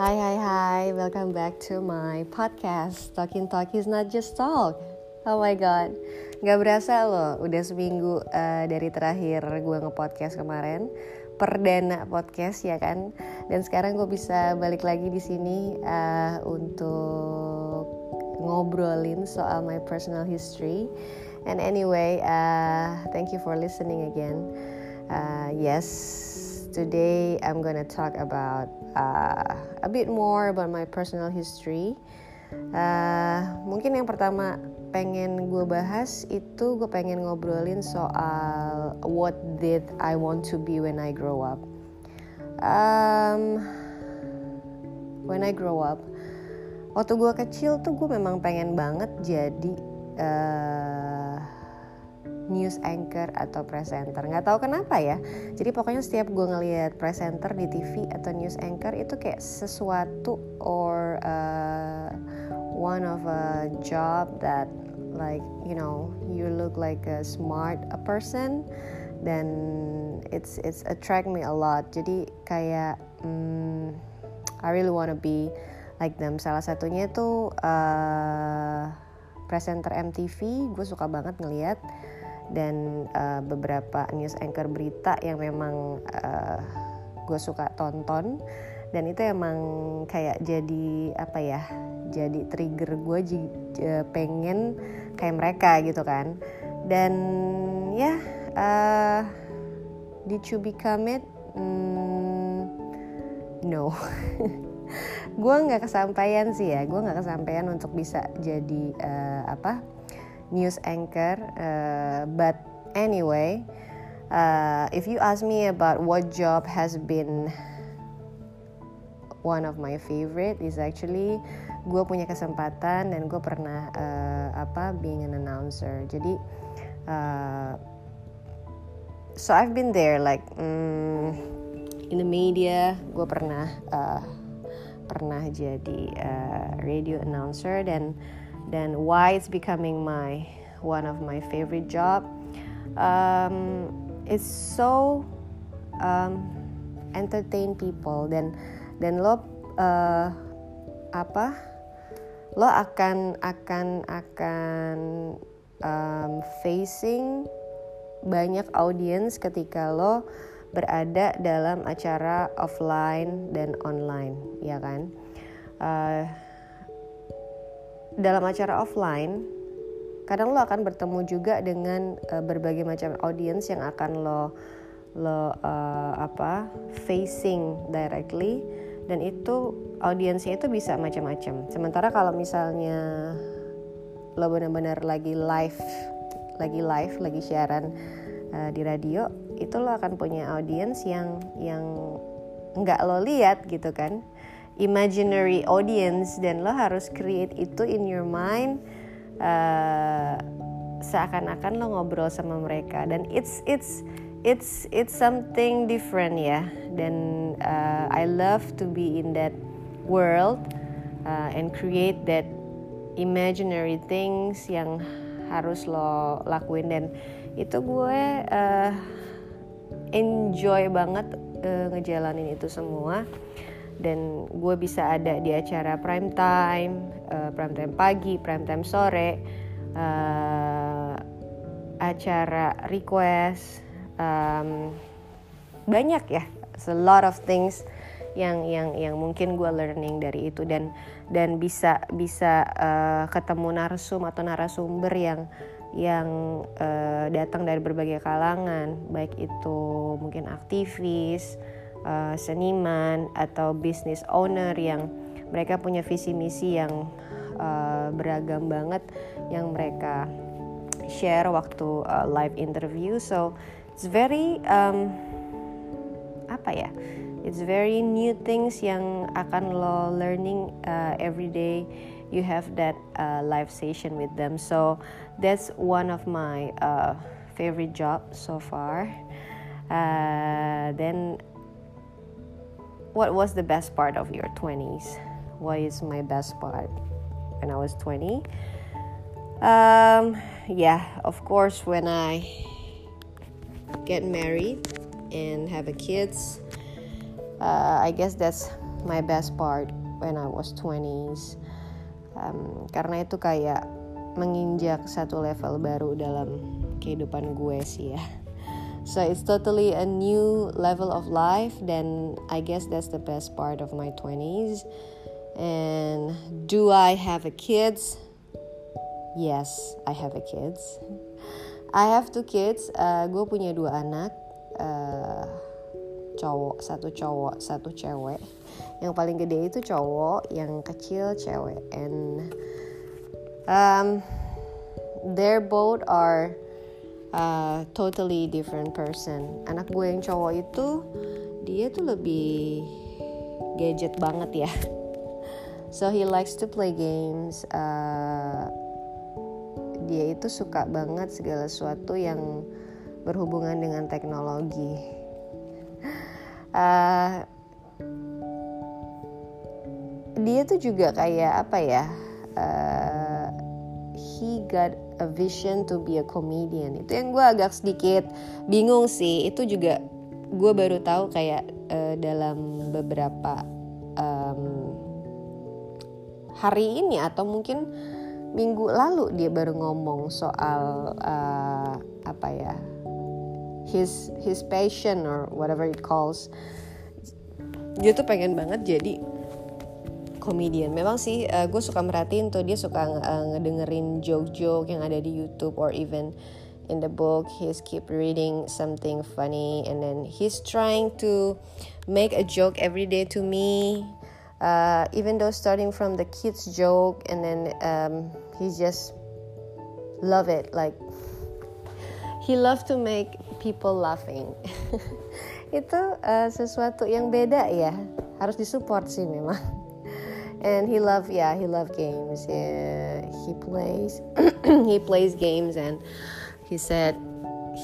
Hai hai hai, welcome back to my podcast Talking Talk is not just talk. Oh my god, gak berasa loh udah seminggu uh, dari terakhir gue nge-podcast kemarin. Perdana podcast ya kan? Dan sekarang gue bisa balik lagi di sini uh, untuk ngobrolin soal my personal history. And anyway, uh, thank you for listening again. Uh, Yes, today I'm gonna talk about uh, a bit more about my personal history. Uh, mungkin yang pertama pengen gue bahas itu gue pengen ngobrolin soal what did I want to be when I grow up. Um, when I grow up, waktu gue kecil tuh gue memang pengen banget jadi uh, news anchor atau presenter. Nggak tahu kenapa ya. Jadi pokoknya setiap gue ngelihat presenter di TV atau news anchor itu kayak sesuatu or uh, one of a job that like you know you look like a smart a person dan it's it's attract me a lot. Jadi kayak um, I really wanna be like them. Salah satunya itu uh, presenter MTV gue suka banget ngeliat dan uh, beberapa news anchor berita yang memang uh, gue suka tonton. Dan itu emang kayak jadi apa ya jadi trigger gue pengen kayak mereka gitu kan. Dan ya yeah, uh, did you become it? Mm, no. Gue nggak kesampaian sih ya. Gue nggak kesampaian untuk bisa jadi uh, apa news anchor. Uh, but anyway, uh, if you ask me about what job has been one of my favorite is actually gue punya kesempatan dan gue pernah uh, apa being an announcer. Jadi uh, so I've been there like um, in the media gue pernah uh, pernah jadi uh, radio announcer dan then why it's becoming my one of my favorite job. Um, it's so um, entertain people. Dan dan lo uh, apa? Lo akan akan akan um, facing banyak audience ketika lo berada dalam acara offline dan online ya kan? Uh, dalam acara offline kadang lo akan bertemu juga dengan uh, berbagai macam audience yang akan lo lo uh, apa facing directly dan itu audiensnya itu bisa macam-macam. Sementara kalau misalnya lo benar-benar lagi live, lagi live, lagi siaran uh, di radio, itu lo akan punya audience yang yang nggak lo lihat gitu kan imaginary audience dan lo harus create itu in your mind uh, seakan-akan lo ngobrol sama mereka. Dan it's it's it's it's something different ya. Dan uh, I love to be in that world uh, and create that imaginary things yang harus lo lakuin. Dan itu gue uh, enjoy banget uh, ngejalanin itu semua dan gue bisa ada di acara prime time, uh, prime time pagi, prime time sore, uh, acara request, um, banyak ya, It's a lot of things yang yang yang mungkin gue learning dari itu. Dan dan bisa bisa uh, ketemu narsum atau narasumber yang yang uh, datang dari berbagai kalangan, baik itu mungkin aktivis uh, seniman atau business owner yang mereka punya visi misi yang uh, beragam banget yang mereka share waktu uh, live interview. So it's very um, apa ya? It's very new things yang akan lo learning uh, every day you have that uh, live session with them. So that's one of my uh, favorite job so far. Uh, then what was the best part of your 20s? What is my best part when I was 20? Um, yeah, of course, when I get married and have a kids, uh, I guess that's my best part when I was 20s um, karena itu kayak menginjak satu level baru dalam kehidupan gue sih ya so it's totally a new level of life then I guess that's the best part of my 20s and do I have a kids? Yes I have a kids. I have two kids. Uh, gue punya dua anak. Uh, cowok satu cowok satu cewek. Yang paling gede itu cowok yang kecil cewek. And um, they're both are uh, totally different person. Anak gue yang cowok itu dia tuh lebih gadget banget ya. So he likes to play games uh, dia itu suka banget segala sesuatu yang berhubungan dengan teknologi. Uh, dia tuh juga kayak apa ya? Uh, he got a vision to be a comedian. Itu yang gue agak sedikit bingung sih. Itu juga gue baru tahu kayak uh, dalam beberapa um, hari ini atau mungkin minggu lalu dia baru ngomong soal uh, apa ya his his passion or whatever it calls. Dia tuh pengen banget jadi komedian. Memang sih uh, gue suka merhatiin tuh dia suka uh, ngedengerin joke-joke yang ada di YouTube or even in the book. He's keep reading something funny and then he's trying to make a joke every day to me. Uh, even though starting from the kids joke and then um, he just love it like he love to make people laughing. Itu uh, sesuatu yang beda ya. Harus disupport sih memang and he love yeah he love games. Yeah, he plays he plays games and he said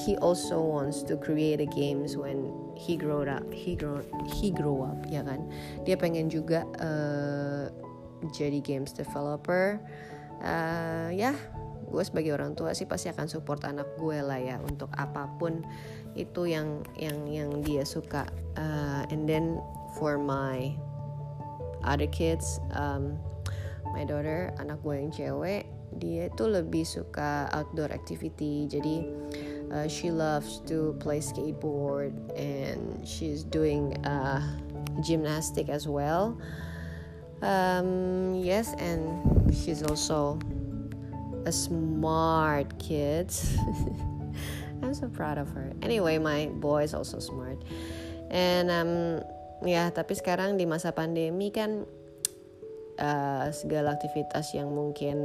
he also wants to create a games when he grow up he grow he grow up ya kan? Dia pengen juga uh, jadi games developer. Uh, ya gue sebagai orang tua sih pasti akan support anak gue lah ya untuk apa pun itu yang yang yang dia suka. Uh, and then for my other kids um, my daughter anak gue yang cewek dia itu lebih suka outdoor activity. Jadi uh, she loves to play skateboard and she's doing uh, gymnastic as well. Um, yes and she's also a smart kid. I'm so proud of her. Anyway my boy is also smart. And um ya tapi sekarang di masa pandemi kan uh, segala aktivitas yang mungkin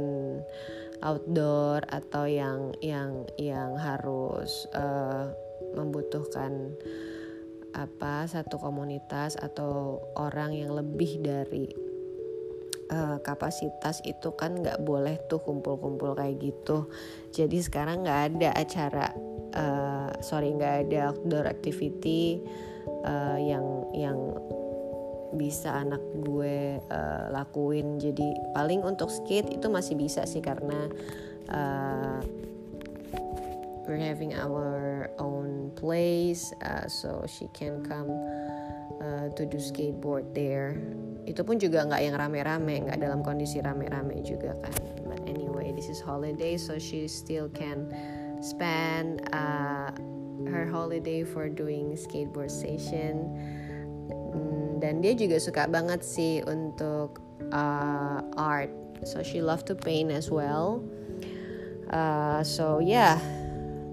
outdoor atau yang yang yang harus uh, membutuhkan apa satu komunitas atau orang yang lebih dari uh, kapasitas itu kan nggak boleh tuh kumpul-kumpul kayak gitu. Jadi sekarang nggak ada acara uh, sorry nggak ada outdoor activity uh, yang yang bisa anak gue uh, lakuin. Jadi paling untuk skate itu masih bisa sih karena uh, we're having our own place uh, so she can come uh, to do skateboard there. Itu pun juga nggak yang rame-rame nggak dalam kondisi rame-rame juga kan. But anyway this is holiday so she still can spend uh, her holiday for doing skateboard session. Hmm, dan dia juga suka banget sih untuk uh, art. So she love to paint as well. Uh, so yeah.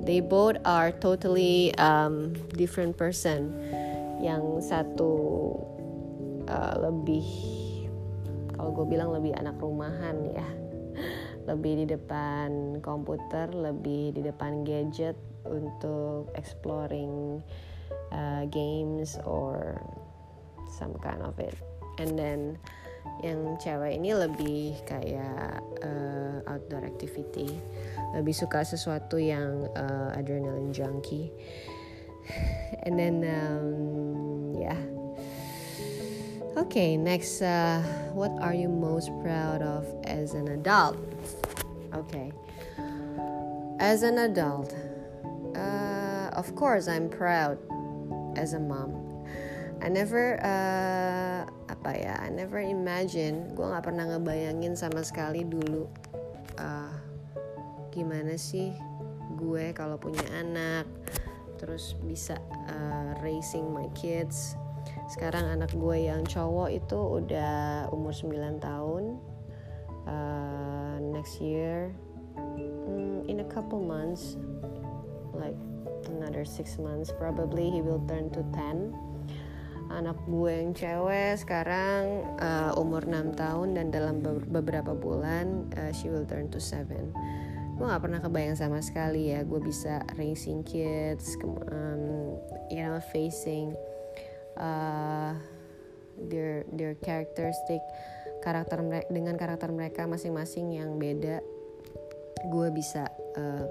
They both are totally um, different person. Yang satu uh, lebih kalau gue bilang lebih anak rumahan ya. Lebih di depan komputer lebih di depan gadget untuk exploring uh, games or some kind of it. And then yang cewek ini lebih kayak uh, outdoor activity. Lebih suka sesuatu yang uh, adrenaline junkie. And then um, yeah. Okay next uh, what are you most proud of as an adult? Okay. As an adult Uh, of course, I'm proud as a mom. I never uh, apa ya I never imagine gue nggak pernah ngebayangin sama sekali dulu uh, gimana sih gue kalau punya anak terus bisa uh, raising my kids sekarang anak gue yang cowok itu udah umur 9 tahun uh, next year um, in a couple months like another six months probably he will turn to 10 anak gue yang cewek sekarang uh, umur 6 tahun dan dalam beberapa bulan uh, she will turn to 7 gue gak pernah kebayang sama sekali ya gue bisa raising kids um, you know facing uh, their their characteristic karakter mereka dengan karakter mereka masing-masing yang beda. Gue bisa uh,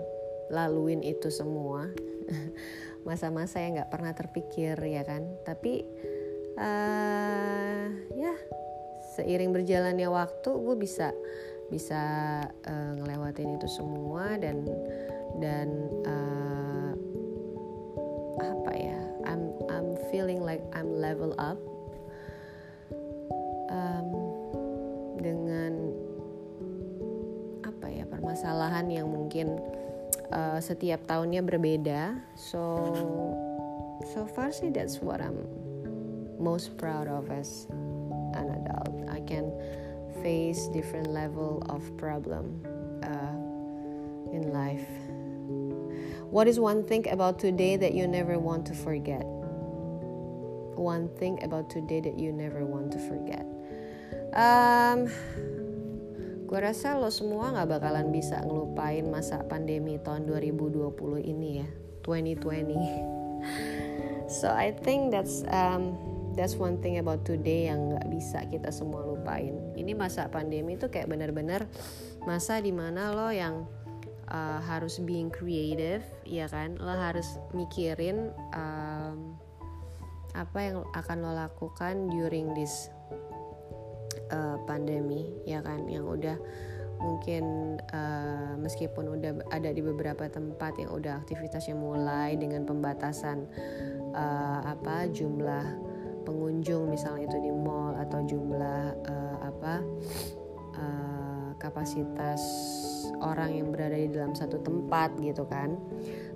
laluin itu semua. Masa-masa yang nggak pernah terpikir ya kan? Tapi uh, ya seiring berjalannya waktu gue bisa bisa uh, ngelewatin itu semua dan dan uh, apa ya? I'm I'm feeling like I'm level up. Um, dengan apa ya permasalahan yang mungkin uh, setiap tahunnya berbeda so so far sih that's what I'm most proud of as an adult. I can face different level of problem uh, in life. What is one thing about today that you never want to forget? One thing about today that you never want to forget. Um, gue rasa lo semua nggak bakalan bisa ngelupain masa pandemi tahun 2020 ini ya, 2020. so I think that's um, that's one thing about today yang nggak bisa kita semua lupain ini masa pandemi itu kayak benar-benar masa di mana lo yang uh, harus being creative ya kan lo harus mikirin um, apa yang akan lo lakukan during this uh, pandemi ya kan? Yang udah mungkin uh, meskipun udah ada di beberapa tempat yang udah aktivitasnya mulai dengan pembatasan uh, apa jumlah pengunjung misalnya itu di mall atau jumlah uh, apa uh, kapasitas orang yang berada di dalam satu tempat gitu kan.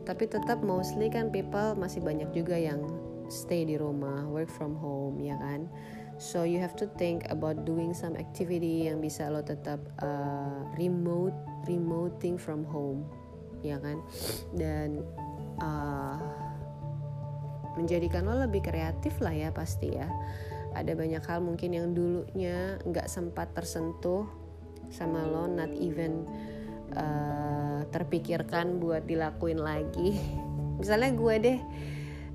Tapi tetap mostly kan people masih banyak juga yang stay di rumah work from home ya kan so you have to think about doing some activity yang bisa lo tetap uh, remote remoting from home ya kan? Dan uh, menjadikan lo lebih kreatif lah ya pasti ya. Ada banyak hal mungkin yang dulunya nggak sempat tersentuh sama lo not even uh, terpikirkan buat dilakuin lagi. Misalnya gue deh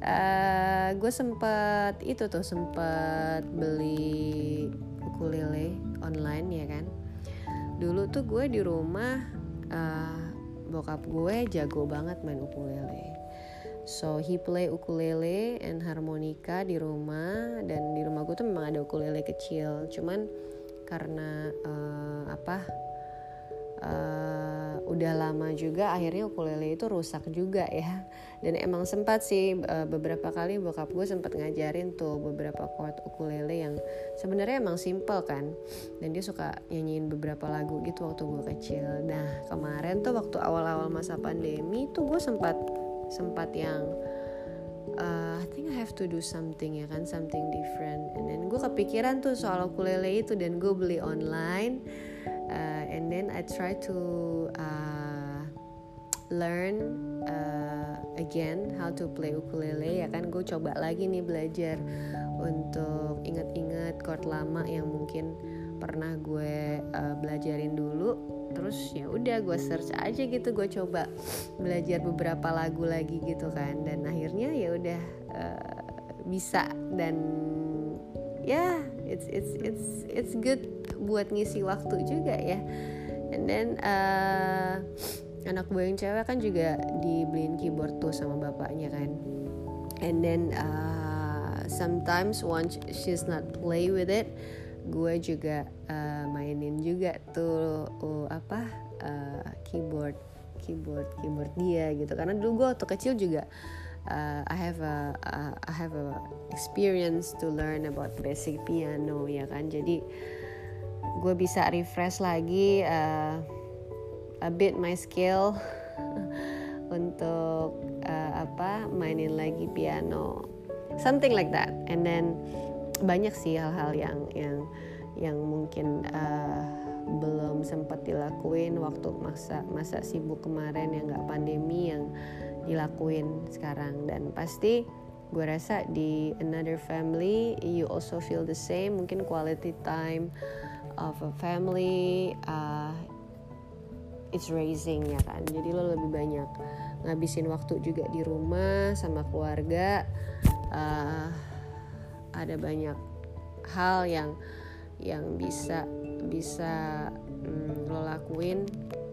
uh, gue sempet itu tuh sempet beli ukulele online ya kan dulu tuh gue di rumah uh, bokap gue jago banget main ukulele So he play ukulele and harmonika di rumah dan di rumah gue tuh memang ada ukulele kecil. Cuman karena uh, apa uh, udah lama juga akhirnya ukulele itu rusak juga ya. Dan emang sempat sih uh, beberapa kali bokap gue sempat ngajarin tuh beberapa chord ukulele yang sebenarnya emang simple kan. Dan dia suka nyanyiin beberapa lagu gitu waktu gue kecil. Nah kemarin tuh waktu awal-awal masa pandemi tuh gue sempat sempat yang uh, I think I have to do something ya kan something different and then gue kepikiran tuh soal ukulele itu dan gue beli online uh, and then I try to uh, learn uh, again how to play ukulele. Ya kan gue coba lagi nih belajar untuk inget-inget chord lama yang mungkin pernah gue uh, belajarin dulu. Terus ya udah gue search aja gitu. Gue coba belajar beberapa lagu lagi gitu kan. Dan akhirnya ya udah uh, bisa. Dan ya it's it's it's it's good buat ngisi waktu juga ya. And then uh, anak gue yang cewek kan juga dibeliin keyboard tuh sama bapaknya kan. And then uh, sometimes once she's not play with it gue juga uh, mainin juga tuh uh, apa uh, keyboard keyboard keyboard dia gitu. Karena dulu gue waktu kecil juga I have a uh, I have a experience to learn about basic piano ya kan? Jadi gue bisa refresh lagi uh, a bit my skill untuk uh, apa mainin lagi piano. Something like that. And then banyak sih hal-hal yang yang yang mungkin uh, belum sempat dilakuin waktu masa masa sibuk kemarin yang nggak pandemi yang dilakuin sekarang. Dan pasti gue rasa di another family you also feel the same. Mungkin quality time of a family uh, it's raising ya kan? Jadi lo lebih banyak ngabisin waktu juga di rumah sama keluarga. Uh, ada banyak hal yang yang bisa bisa mm, lo lakuin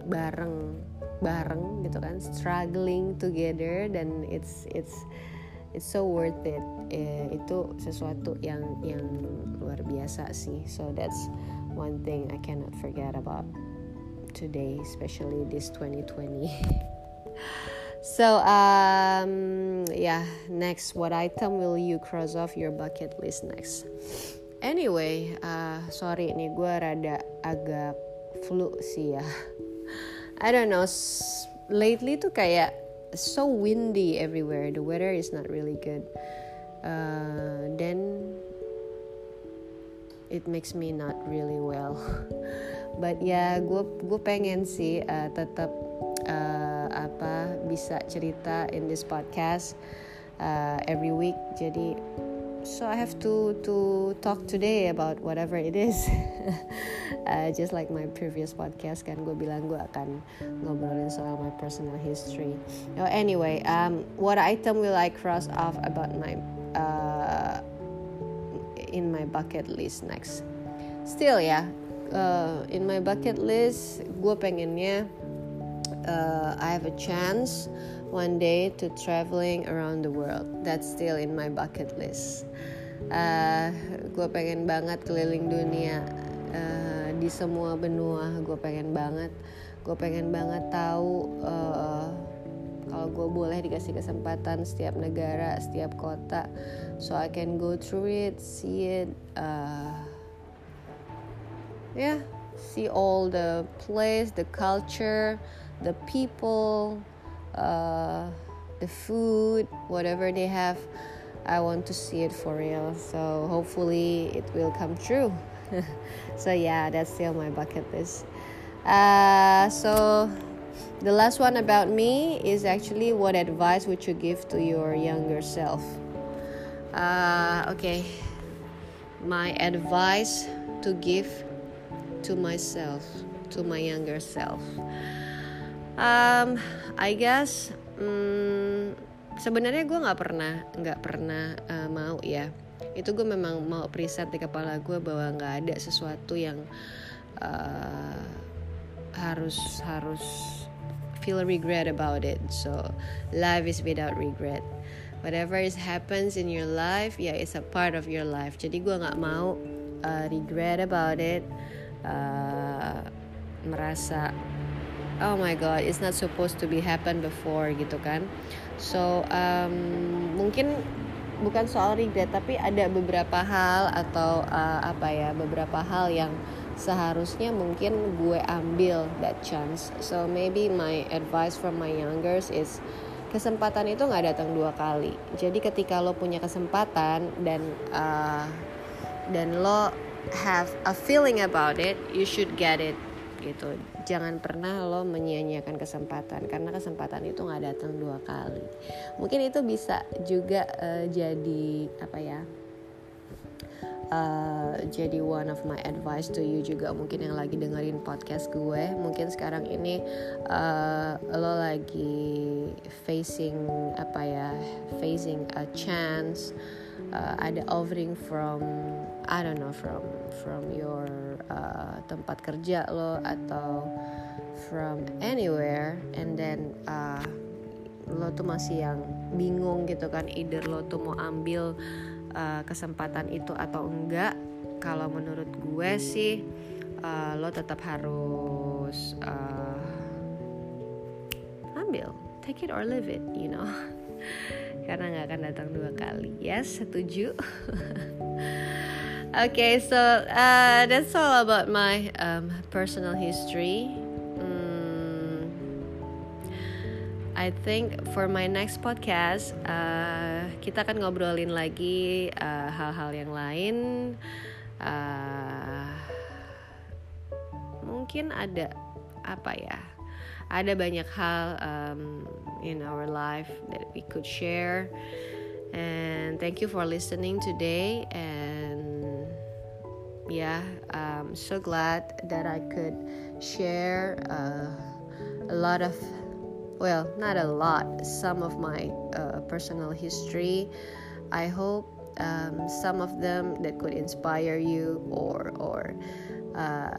bareng bareng gitu kan struggling together dan it's it's it's so worth it. Eh, itu sesuatu yang yang luar biasa sih. So that's one thing I cannot forget about today especially this 2020 so um yeah next what item will you cross off your bucket list next? Anyway uh, sorry nih gue rada agak flu sih ya I don't know lately tuh kayak so windy everywhere. The weather is not really good. Uh, then it makes me not really well. But ya gue gue pengen sih uh, tetap uh, apa bisa cerita in this podcast uh, every week. Jadi so I have to to talk today about whatever it is. Uh, just like my previous podcast kan gue bilang gue akan ngobrolin soal my personal history. Oh, anyway um, what item will I cross off about my uh, in my bucket list next? Still yeah, uh, in my bucket list gue pengennya uh, I have a chance one day to traveling around the world. That's still in my bucket list. Uh, gue pengen banget keliling dunia uh, di semua benua. Gue pengen banget. Gue pengen banget tahu uh, kalau gue boleh dikasih kesempatan setiap negara, setiap kota, so I can go through it, see it. Uh, yeah, see all the place, the culture, the people uh, the food, whatever they have. I want to see it for real. So hopefully it will come true. so yeah, that's still my bucket list. Uh, so the last one about me is actually what advice would you give to your younger self? Uh, okay, my advice to give to myself, to my younger self. Um, I guess hmm, sebenarnya gue nggak pernah nggak pernah uh, mau ya. Itu gue memang mau preset di kepala gue bahwa nggak ada sesuatu yang uh, harus harus feel regret about it. So life is without regret. Whatever is happens in your life, ya yeah, it's a part of your life. Jadi gue nggak mau uh, regret about it. Uh, merasa oh my god it's not supposed to be happen before gitu kan. So um, mungkin bukan soal regret tapi ada beberapa hal atau uh, apa ya beberapa hal yang seharusnya mungkin gue ambil that chance. So maybe my advice from my youngers is kesempatan itu nggak datang dua kali. Jadi ketika lo punya kesempatan dan uh, dan lo have a feeling about it you should get it gitu. Jangan pernah lo menyia-nyiakan kesempatan karena kesempatan itu nggak datang dua kali. Mungkin itu bisa juga uh, jadi apa ya uh, jadi one of my advice to you juga mungkin yang lagi dengerin podcast gue. Mungkin sekarang ini uh, lo lagi facing apa ya facing a chance uh, ada offering from I don't know from from your uh, tempat kerja lo atau from anywhere. And then uh, lo tuh masih yang bingung gitu kan either lo tuh mau ambil uh, kesempatan itu atau enggak. Kalau menurut gue sih uh, lo tetap harus uh, ambil take it or leave it you know karena nggak akan datang dua kali. Yes setuju. Okay so uh, that's all about my um, personal history. Hmm, I think for my next podcast uh, kita akan ngobrolin lagi uh, hal-hal uh, yang lain. Uh, mungkin ada apa ya ada banyak hal um, in our life that we could share. And thank you for listening today. And yeah i'm so glad that i could share uh, a lot of well not a lot some of my uh, personal history. I hope um, some of them that could inspire you or or uh,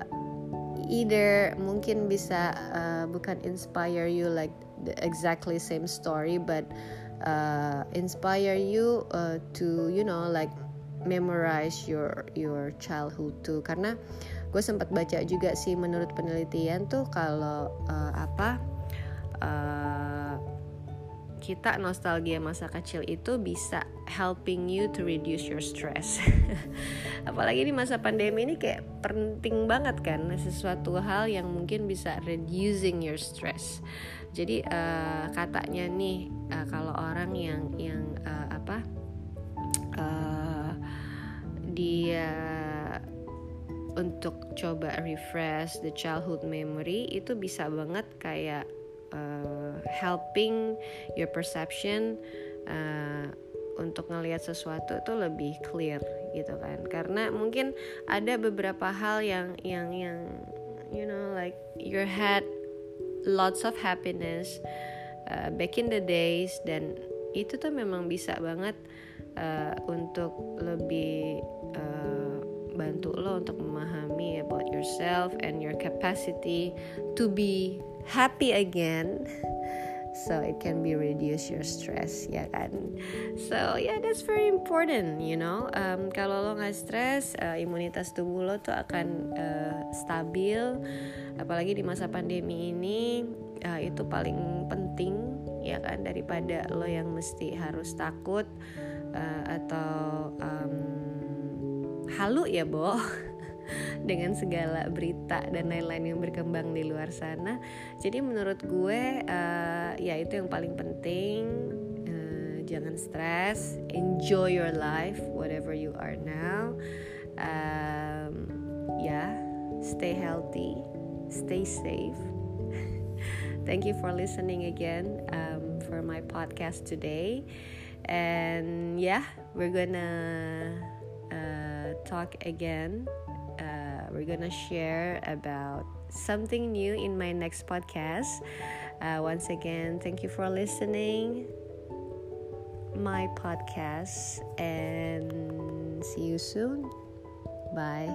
either mungkin bisa uh, bukan inspire you like the exactly same story but uh, inspire you uh, to you know like memorize your your childhood too karena gue sempat baca juga sih menurut penelitian tuh kalau uh, apa uh, kita nostalgia masa kecil itu bisa helping you to reduce your stress. Apalagi di masa pandemi ini kayak penting banget kan sesuatu hal yang mungkin bisa reducing your stress. Jadi uh, katanya nih uh, kalau orang yang yang uh, apa uh, dia untuk coba refresh the childhood memory itu bisa banget kayak uh, helping your perception untuk ngelihat sesuatu itu lebih clear gitu kan. Karena mungkin ada beberapa hal yang yang yang you know like your head lots of happiness uh, back in the days. Dan itu tuh memang bisa banget uh, untuk lebih uh, bantu lo untuk memahami about yourself and your capacity to be happy again so it can be reduce your stress ya kan? So yeah that's very important you know? Um, kalau lo nggak stres uh, imunitas tubuh lo tuh akan uh, stabil. Apalagi di masa pandemi ini uh, itu paling penting ya kan? Daripada lo yang mesti harus takut uh, atau um, halu ya bo dengan segala berita dan lain-lain yang berkembang di luar sana. Jadi menurut gue uh, ya itu yang paling penting. Uh, jangan stres, enjoy your life whatever you are now. Um, ya, yeah, stay healthy, stay safe. Thank you for listening again um, for my podcast today. And yeah, we're gonna uh, talk again we're gonna share about something new in my next podcast. Uh, once again, thank you for listening my podcast and see you soon. Bye.